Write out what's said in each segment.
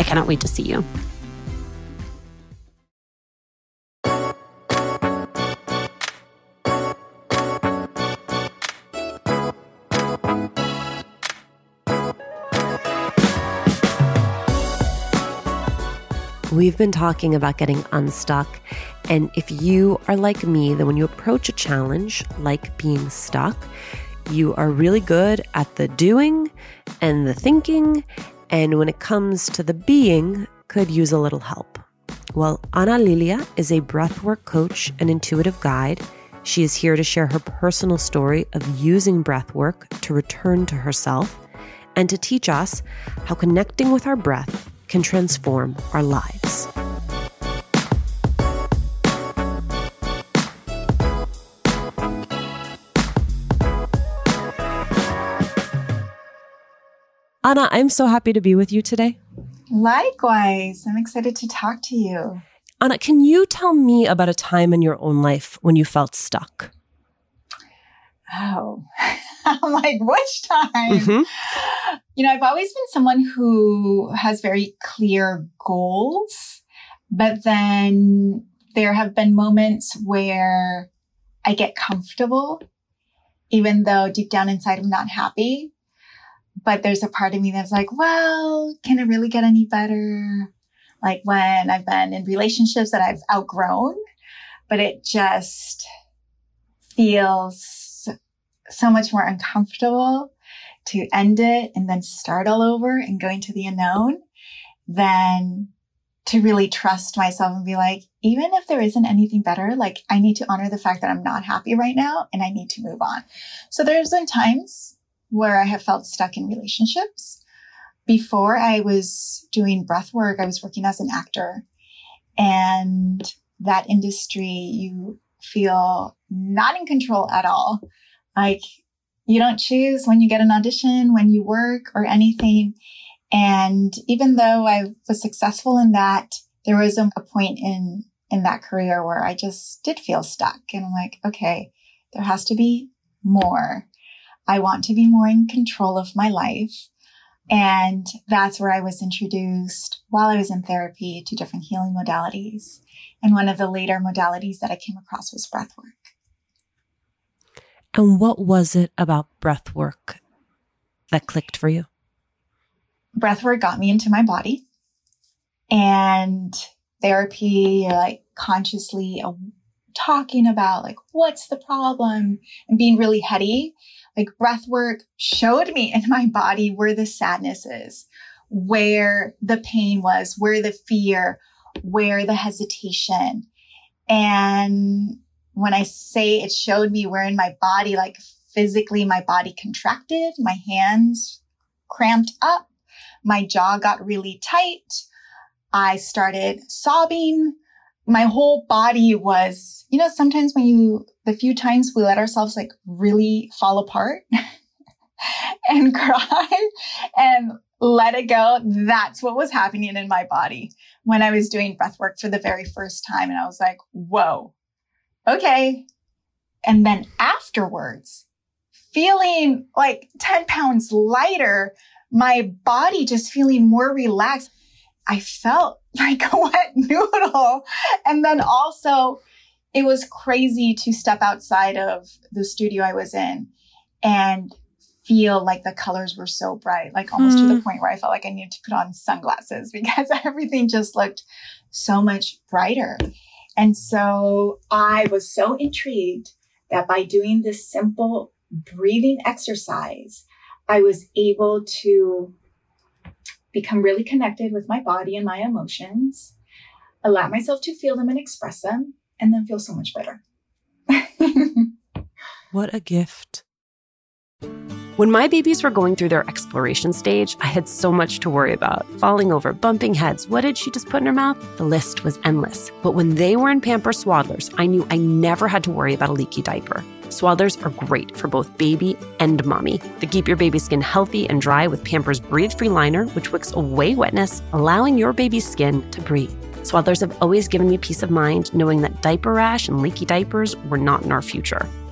I cannot wait to see you. We've been talking about getting unstuck. And if you are like me, then when you approach a challenge like being stuck, you are really good at the doing and the thinking and when it comes to the being, could use a little help. Well, Ana Lilia is a breathwork coach and intuitive guide. She is here to share her personal story of using breathwork to return to herself and to teach us how connecting with our breath can transform our lives. Ana, I'm so happy to be with you today. Likewise. I'm excited to talk to you. Ana, can you tell me about a time in your own life when you felt stuck? Oh, I'm like, which time? Mm-hmm. You know, I've always been someone who has very clear goals, but then there have been moments where I get comfortable, even though deep down inside I'm not happy but there's a part of me that's like, well, can it really get any better? Like when I've been in relationships that I've outgrown, but it just feels so much more uncomfortable to end it and then start all over and go into the unknown than to really trust myself and be like, even if there isn't anything better, like I need to honor the fact that I'm not happy right now and I need to move on. So there's been times where I have felt stuck in relationships. Before I was doing breath work, I was working as an actor. And that industry, you feel not in control at all. Like you don't choose when you get an audition, when you work or anything. And even though I was successful in that, there was a, a point in, in that career where I just did feel stuck. And I'm like, okay, there has to be more. I want to be more in control of my life. And that's where I was introduced while I was in therapy to different healing modalities. And one of the later modalities that I came across was breath work. And what was it about breath work that clicked for you? Breath work got me into my body and therapy, you're like consciously uh, talking about like, what's the problem and being really heady like breath work showed me in my body where the sadness is, where the pain was, where the fear, where the hesitation. And when I say it showed me where in my body, like physically my body contracted, my hands cramped up, my jaw got really tight. I started sobbing. My whole body was, you know, sometimes when you, the few times we let ourselves like really fall apart and cry and let it go. That's what was happening in my body when I was doing breath work for the very first time. And I was like, whoa, okay. And then afterwards, feeling like 10 pounds lighter, my body just feeling more relaxed. I felt like a wet noodle. And then also it was crazy to step outside of the studio I was in and feel like the colors were so bright, like almost mm. to the hmm. point where I felt like I needed to put on sunglasses because everything just looked so much brighter. And so I was so intrigued that by doing this simple breathing exercise, I was able to become really connected with my body and my emotions, allow myself to feel them and express them, and then feel so much better. what a gift. When my babies were going through their exploration stage, I had so much to worry about falling over, bumping heads. What did she just put in her mouth? The list was endless. But when they were in Pamper Swaddlers, I knew I never had to worry about a leaky diaper. Swaddlers are great for both baby and mommy. They keep your baby's skin healthy and dry with Pampers Breathe Free Liner, which wicks away wetness, allowing your baby's skin to breathe. Swaddlers have always given me peace of mind knowing that diaper rash and leaky diapers were not in our future.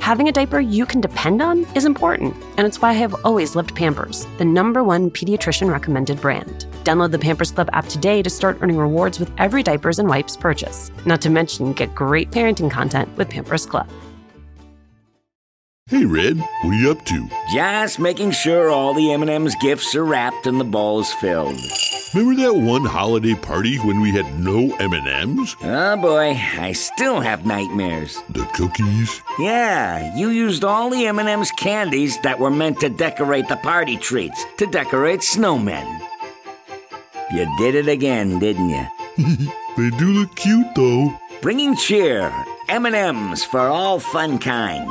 Having a diaper you can depend on is important, and it's why I have always loved Pampers, the number one pediatrician recommended brand. Download the Pampers Club app today to start earning rewards with every diapers and wipes purchase. Not to mention, get great parenting content with Pampers Club. Hey, Red, what are you up to? Just making sure all the M&M's gifts are wrapped and the balls filled. Remember that one holiday party when we had no M&Ms? Oh boy, I still have nightmares. The cookies? Yeah, you used all the M&M's candies that were meant to decorate the party treats, to decorate snowmen. You did it again, didn't you? they do look cute, though. Bringing cheer, M&M's for all fun kind.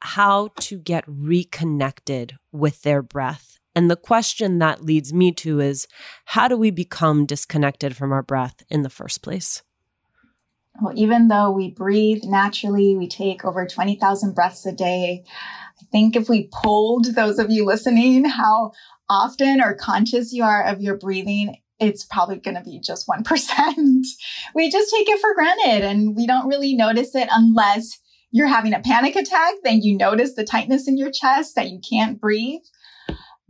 how to get reconnected with their breath. And the question that leads me to is how do we become disconnected from our breath in the first place? Well, even though we breathe naturally, we take over 20,000 breaths a day. I think if we polled those of you listening how often or conscious you are of your breathing, it's probably going to be just 1%. we just take it for granted and we don't really notice it unless you're having a panic attack. Then you notice the tightness in your chest that you can't breathe.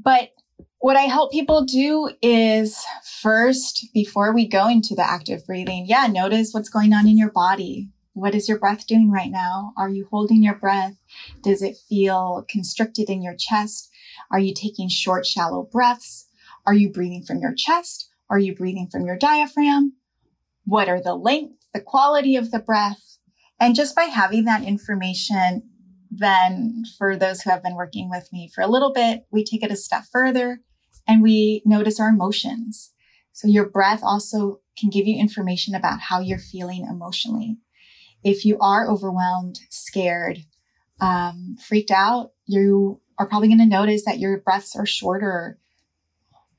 But what I help people do is first, before we go into the active breathing, yeah, notice what's going on in your body. What is your breath doing right now? Are you holding your breath? Does it feel constricted in your chest? Are you taking short, shallow breaths? Are you breathing from your chest? Are you breathing from your diaphragm? What are the length, the quality of the breath? And just by having that information, then for those who have been working with me for a little bit, we take it a step further and we notice our emotions. So your breath also can give you information about how you're feeling emotionally. If you are overwhelmed, scared, um, freaked out, you are probably going to notice that your breaths are shorter,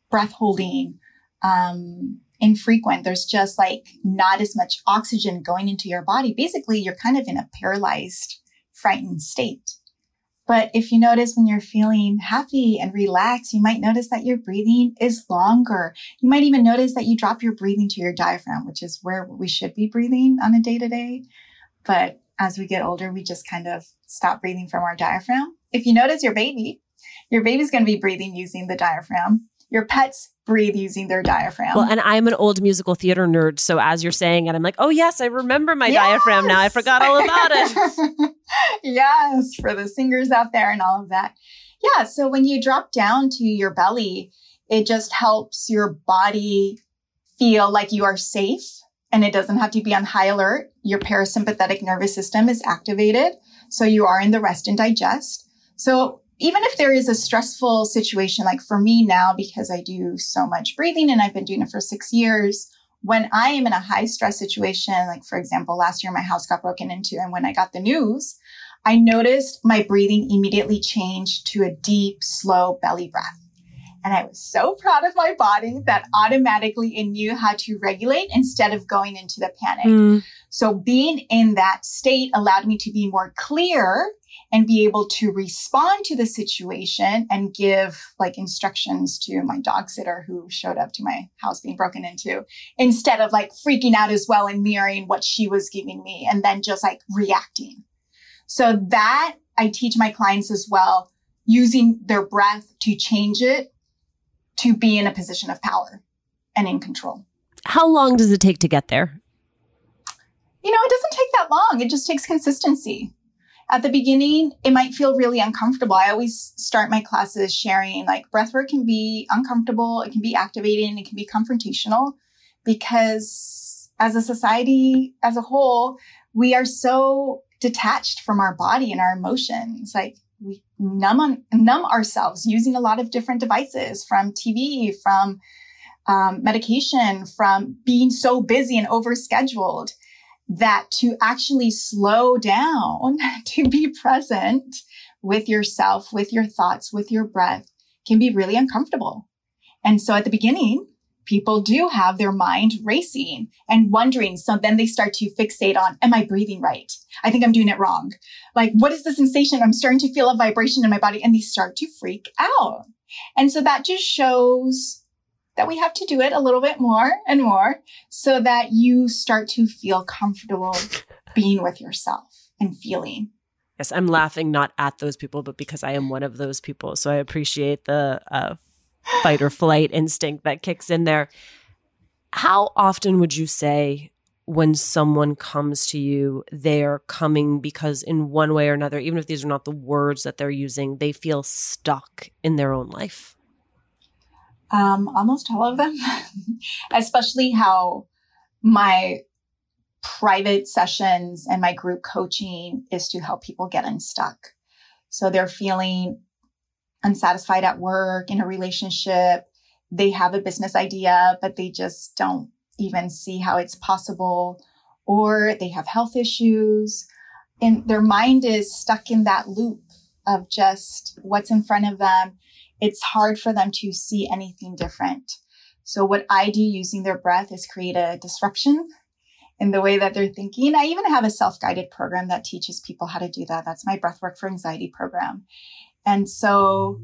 breath holding, um, infrequent. There's just like not as much oxygen going into your body. Basically, you're kind of in a paralyzed, frightened state. But if you notice when you're feeling happy and relaxed, you might notice that your breathing is longer. You might even notice that you drop your breathing to your diaphragm, which is where we should be breathing on a day to day. But as we get older, we just kind of stop breathing from our diaphragm. If you notice your baby, your baby's going to be breathing using the diaphragm. Your pets breathe using their diaphragm. Well, and I'm an old musical theater nerd. So as you're saying it, I'm like, oh, yes, I remember my yes! diaphragm now. I forgot all about it. yes, for the singers out there and all of that. Yeah. So when you drop down to your belly, it just helps your body feel like you are safe and it doesn't have to be on high alert. Your parasympathetic nervous system is activated. So you are in the rest and digest. So even if there is a stressful situation, like for me now, because I do so much breathing and I've been doing it for six years, when I am in a high stress situation, like for example, last year my house got broken into and when I got the news, I noticed my breathing immediately changed to a deep, slow belly breath. And I was so proud of my body that automatically it knew how to regulate instead of going into the panic. Mm. So being in that state allowed me to be more clear and be able to respond to the situation and give like instructions to my dog sitter who showed up to my house being broken into instead of like freaking out as well and mirroring what she was giving me and then just like reacting. So that I teach my clients as well using their breath to change it to be in a position of power and in control. How long does it take to get there? You know, it doesn't take that long. It just takes consistency. At the beginning, it might feel really uncomfortable. I always start my classes sharing like breathwork can be uncomfortable, it can be activating, it can be confrontational because as a society as a whole, we are so detached from our body and our emotions. Like numb on, numb ourselves using a lot of different devices from TV, from um, medication, from being so busy and overscheduled that to actually slow down, to be present with yourself, with your thoughts, with your breath can be really uncomfortable. And so at the beginning, people do have their mind racing and wondering. So then they start to fixate on, am I breathing right? I think I'm doing it wrong. Like, what is the sensation? I'm starting to feel a vibration in my body and they start to freak out. And so that just shows that we have to do it a little bit more and more so that you start to feel comfortable being with yourself and feeling. Yes, I'm laughing not at those people, but because I am one of those people. So I appreciate the uh, fight or flight instinct that kicks in there. How often would you say when someone comes to you, they're coming because, in one way or another, even if these are not the words that they're using, they feel stuck in their own life? Um, almost all of them, especially how my private sessions and my group coaching is to help people get unstuck. So they're feeling unsatisfied at work, in a relationship. They have a business idea, but they just don't even see how it's possible. Or they have health issues and their mind is stuck in that loop of just what's in front of them. It's hard for them to see anything different. So what I do using their breath is create a disruption in the way that they're thinking. I even have a self-guided program that teaches people how to do that. That's my breathwork for anxiety program. And so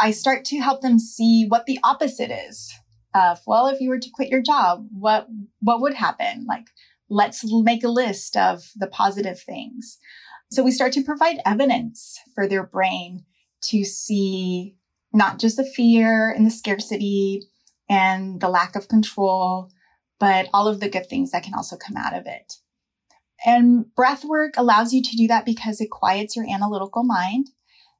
I start to help them see what the opposite is of, well, if you were to quit your job, what, what would happen? Like, let's make a list of the positive things. So we start to provide evidence for their brain to see not just the fear and the scarcity and the lack of control, but all of the good things that can also come out of it. And breath work allows you to do that because it quiets your analytical mind.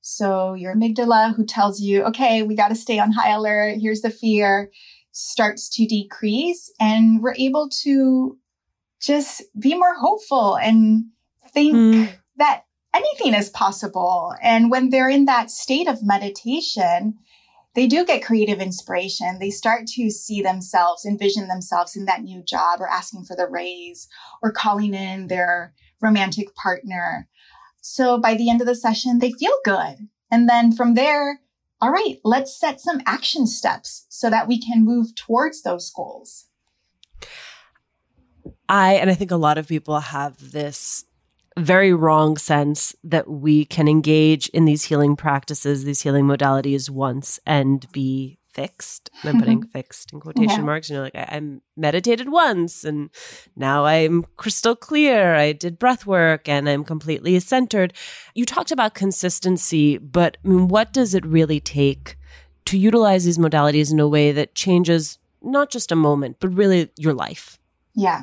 So your amygdala who tells you, okay, we got to stay on high alert. Here's the fear starts to decrease and we're able to just be more hopeful and think mm. that anything is possible. And when they're in that state of meditation, they do get creative inspiration. They start to see themselves, envision themselves in that new job or asking for the raise or calling in their romantic partner. So by the end of the session, they feel good. And then from there, all right, let's set some action steps so that we can move towards those goals. I, and I think a lot of people have this very wrong sense that we can engage in these healing practices, these healing modalities once and be fixed. And I'm putting mm-hmm. fixed in quotation Yeah. marks. You know, like I, I meditated once and now I'm crystal clear. I did breath work and I'm completely centered. You talked about consistency, but I mean, what does it really take to utilize these modalities in a way that changes not just a moment, but really your life? Yeah.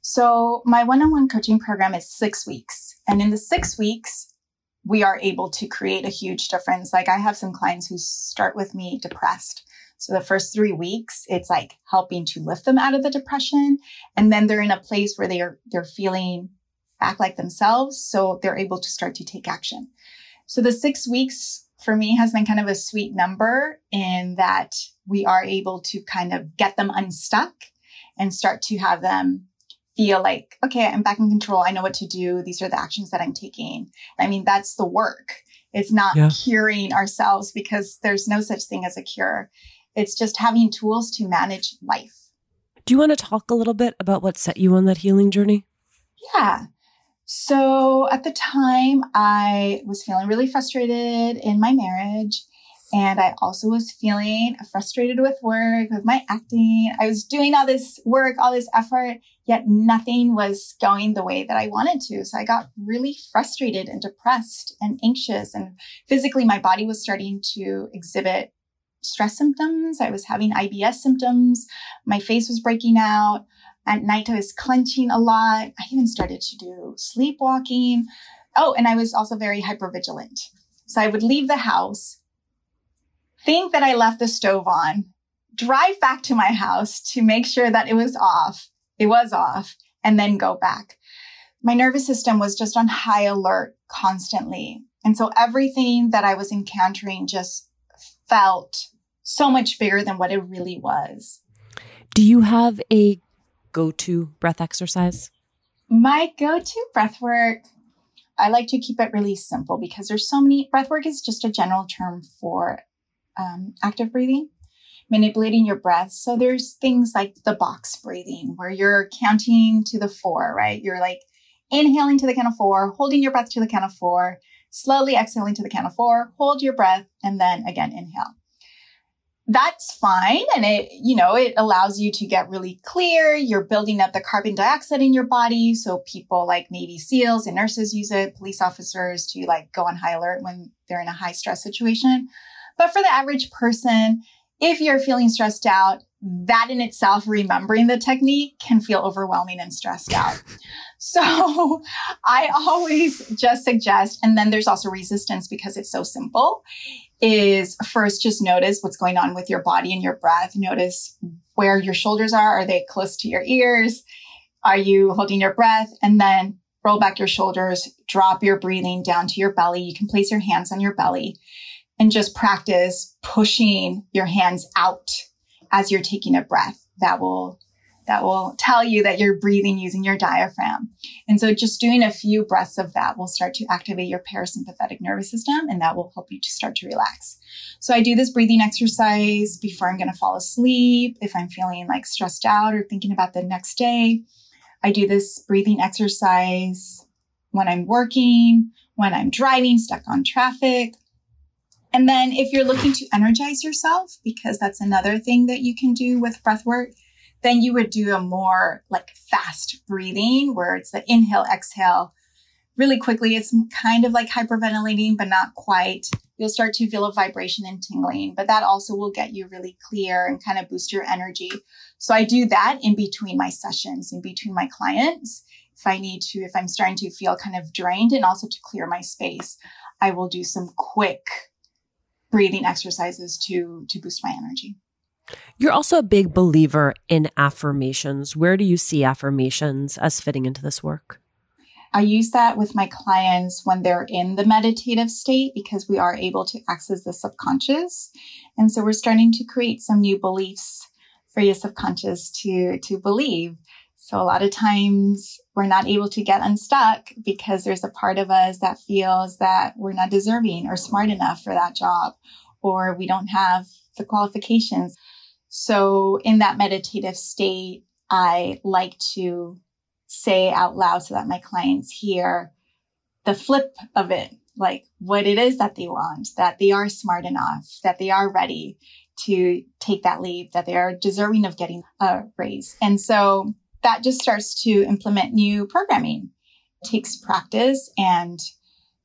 So my one-on-one coaching program is six weeks. And in the six weeks, we are able to create a huge difference. Like I have some clients who start with me depressed. So the first three weeks, it's like helping to lift them out of the depression. And then they're in a place where they are, they're feeling back like themselves. So they're able to start to take action. So the six weeks for me has been kind of a sweet number in that we are able to kind of get them unstuck and start to have them feel like, okay, I'm back in control. I know what to do. These are the actions that I'm taking. I mean, that's the work. It's not Yeah. curing ourselves because there's no such thing as a cure. It's just having tools to manage life. Do you want to talk a little bit about what set you on that healing journey? Yeah. So at the time, I was feeling really frustrated in my marriage. And I also was feeling frustrated with work, with my acting. I was doing all this work, all this effort, yet nothing was going the way that I wanted to. So I got really frustrated and depressed and anxious. And physically, my body was starting to exhibit stress symptoms. I was having IBS symptoms. My face was breaking out. At night, I was clenching a lot. I even started to do sleepwalking. Oh, and I was also very hypervigilant. So I would leave the house, think that I left the stove on, drive back to my house to make sure that it was off. It was off, and then go back. My nervous system was just on high alert constantly. And so everything that I was encountering just felt so much bigger than what it really was. Do you have a go to breath exercise? My go-to breath work, I like to keep it really simple because there's so many. Breath work is just a general term for um, active breathing, manipulating your breath. So there's things like the box breathing where you're counting to the four, right? You're like inhaling to the count of four, holding your breath to the count of four, slowly exhaling to the count of four, hold your breath, and then again inhale that's fine and it you know it allows you to get really clear you're building up the carbon dioxide in your body so people like navy seals and nurses use it police officers to like go on high alert when they're in a high stress situation but for the average person if you're feeling stressed out that in itself remembering the technique can feel overwhelming and stressed out so i always just suggest and then there's also resistance because it's so simple is first just notice what's going on with your body and your breath. Notice where your shoulders are. Are they close to your ears? Are you holding your breath? And then roll back your shoulders, drop your breathing down to your belly. You can place your hands on your belly and just practice pushing your hands out as you're taking a breath. That will that will tell you that you're breathing using your diaphragm. And so just doing a few breaths of that will start to activate your parasympathetic nervous system and that will help you to start to relax. So I do this breathing exercise before I'm going to fall asleep. If I'm feeling like stressed out or thinking about the next day, I do this breathing exercise when I'm working, when I'm driving, stuck on traffic. And then if you're looking to energize yourself, because that's another thing that you can do with breath work, then you would do a more like fast breathing where it's the inhale, exhale really quickly. It's kind of like hyperventilating, but not quite. You'll start to feel a vibration and tingling, but that also will get you really clear and kind of boost your energy. So I do that in between my sessions, in between my clients. If I need to, if I'm starting to feel kind of drained and also to clear my space, I will do some quick breathing exercises to, to boost my energy. You're also a big believer in affirmations. Where do you see affirmations as fitting into this work? I use that with my clients when they're in the meditative state because we are able to access the subconscious. And so we're starting to create some new beliefs for your subconscious to, to believe. So a lot of times we're not able to get unstuck because there's a part of us that feels that we're not deserving or smart enough for that job, or we don't have the qualifications. So in that meditative state, I like to say out loud so that my clients hear the flip of it, like what it is that they want, that they are smart enough, that they are ready, to take that leave, that they are deserving of getting a raise. And so that just starts to implement new programming. It takes practice and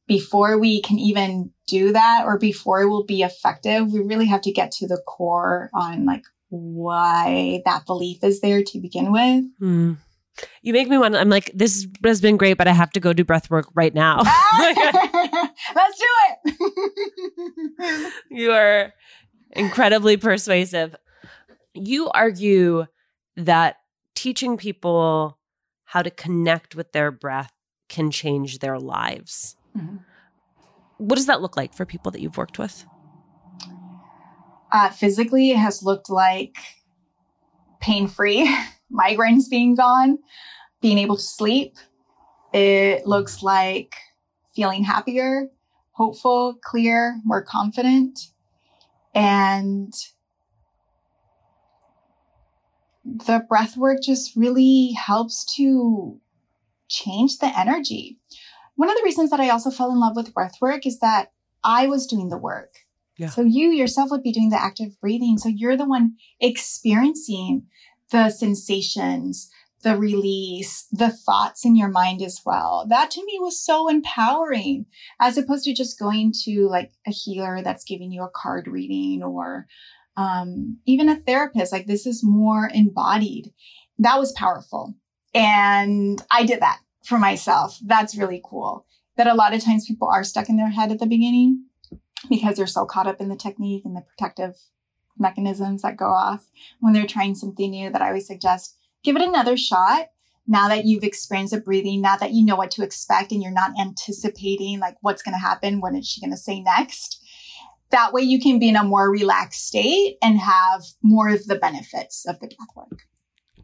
before we can even do that or before it will be effective, we really have to get to the core on like why that belief is there to begin with. Mm. You make me want. I'm like, this has been great, but I have to go do breath work right now. Let's do it. you are incredibly persuasive. You argue that teaching people how to connect with their breath can change their lives. Mm-hmm. What does that look like for people that you've worked with? Uh, physically, it has looked like pain free, migraines being gone, being able to sleep. It looks like feeling happier, hopeful, clear, more confident. And the breath work just really helps to change the energy. One of the reasons that I also fell in love with breath work is that I was doing the work. Yeah. So you yourself would be doing the active breathing. So you're the one experiencing the sensations, the release, the thoughts in your mind as well. That to me was so empowering as opposed to just going to like a healer that's giving you a card reading or um, even a therapist. Like this is more embodied. That was powerful. And I did that for myself. That's really cool. That a lot of times people are stuck in their head at the beginning because they're so caught up in the technique and the protective mechanisms that go off when they're trying something new that I always suggest give it another shot. Now that you've experienced the breathing, now that you know what to expect and you're not anticipating like what's going to happen, what is she going to say next? That way you can be in a more relaxed state and have more of the benefits of the breath work.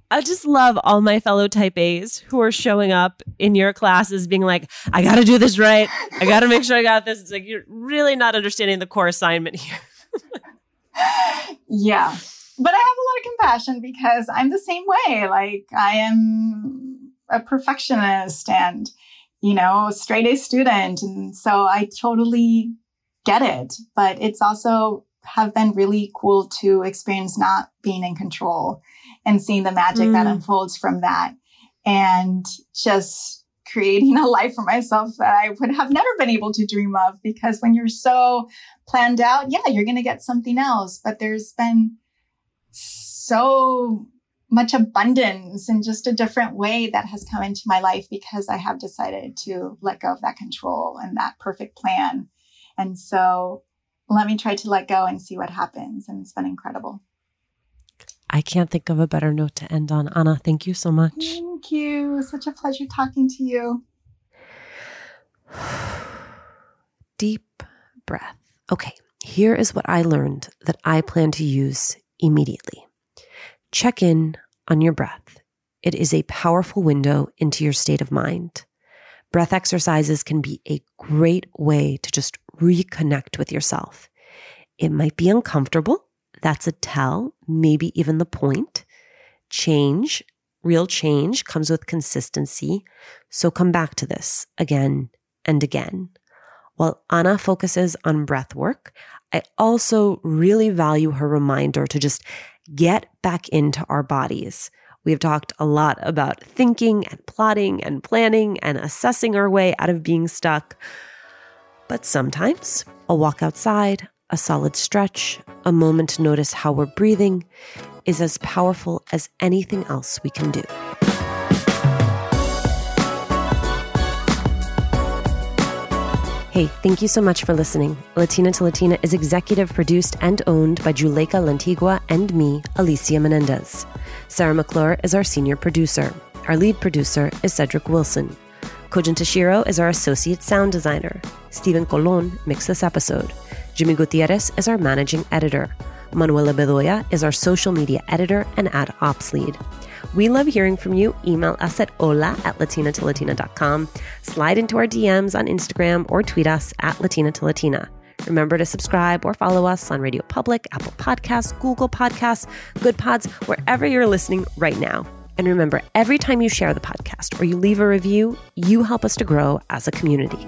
I just love all my fellow type A's who are showing up in your classes being like, I got to do this right. I got to make sure I got this. It's like, you're really not understanding the core assignment here. yeah. But I have a lot of compassion because I'm the same way. Like, I am a perfectionist and, you know, straight A student. And so I totally get it. But it's also have been really cool to experience not being in control and seeing the magic mm. that unfolds from that and just creating a life for myself that I would have never been able to dream of because when you're so planned out, yeah, you're going to get something else, but there's been so much abundance in just a different way that has come into my life because I have decided to let go of that control and that perfect plan. And so let me try to let go and see what happens. And it's been incredible. I can't think of a better note to end on. Ana, thank you so much. Thank you. Such a pleasure talking to you. Deep breath. Okay, here is what I learned that I plan to use immediately. Check in on your breath. It is a powerful window into your state of mind. Breath exercises can be a great way to just reconnect with yourself. It might be uncomfortable that's a tell, maybe even the point. Change, real change comes with consistency. So come back to this again and again. While Ana focuses on breath work, I also really value her reminder to just get back into our bodies. We've talked a lot about thinking and plotting and planning and assessing our way out of being stuck. But sometimes a walk outside, a solid stretch, a moment to notice how we're breathing is as powerful as anything else we can do. Hey, thank you so much for listening. Latina to Latina is executive produced and owned by Juleyka Lantigua and me, Alicia Menendez. Sarah McClure is our senior producer. Our lead producer is Cedric Wilson. Kojin Tashiro is our associate sound designer. Stephen Colon mixed this episode. Jimmy Gutierrez is our managing editor. Manuela Bedoya is our social media editor and ad ops lead. We love hearing from you. Email us at hola at latinatolatina.com. Slide into our DMs on Instagram or tweet us at Latina to Latina. Remember to subscribe or follow us on Radio Public, Apple Podcasts, Google Podcasts, Good Pods, wherever you're listening right now. And remember, every time you share the podcast or you leave a review, you help us to grow as a community.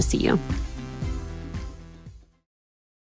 to see you.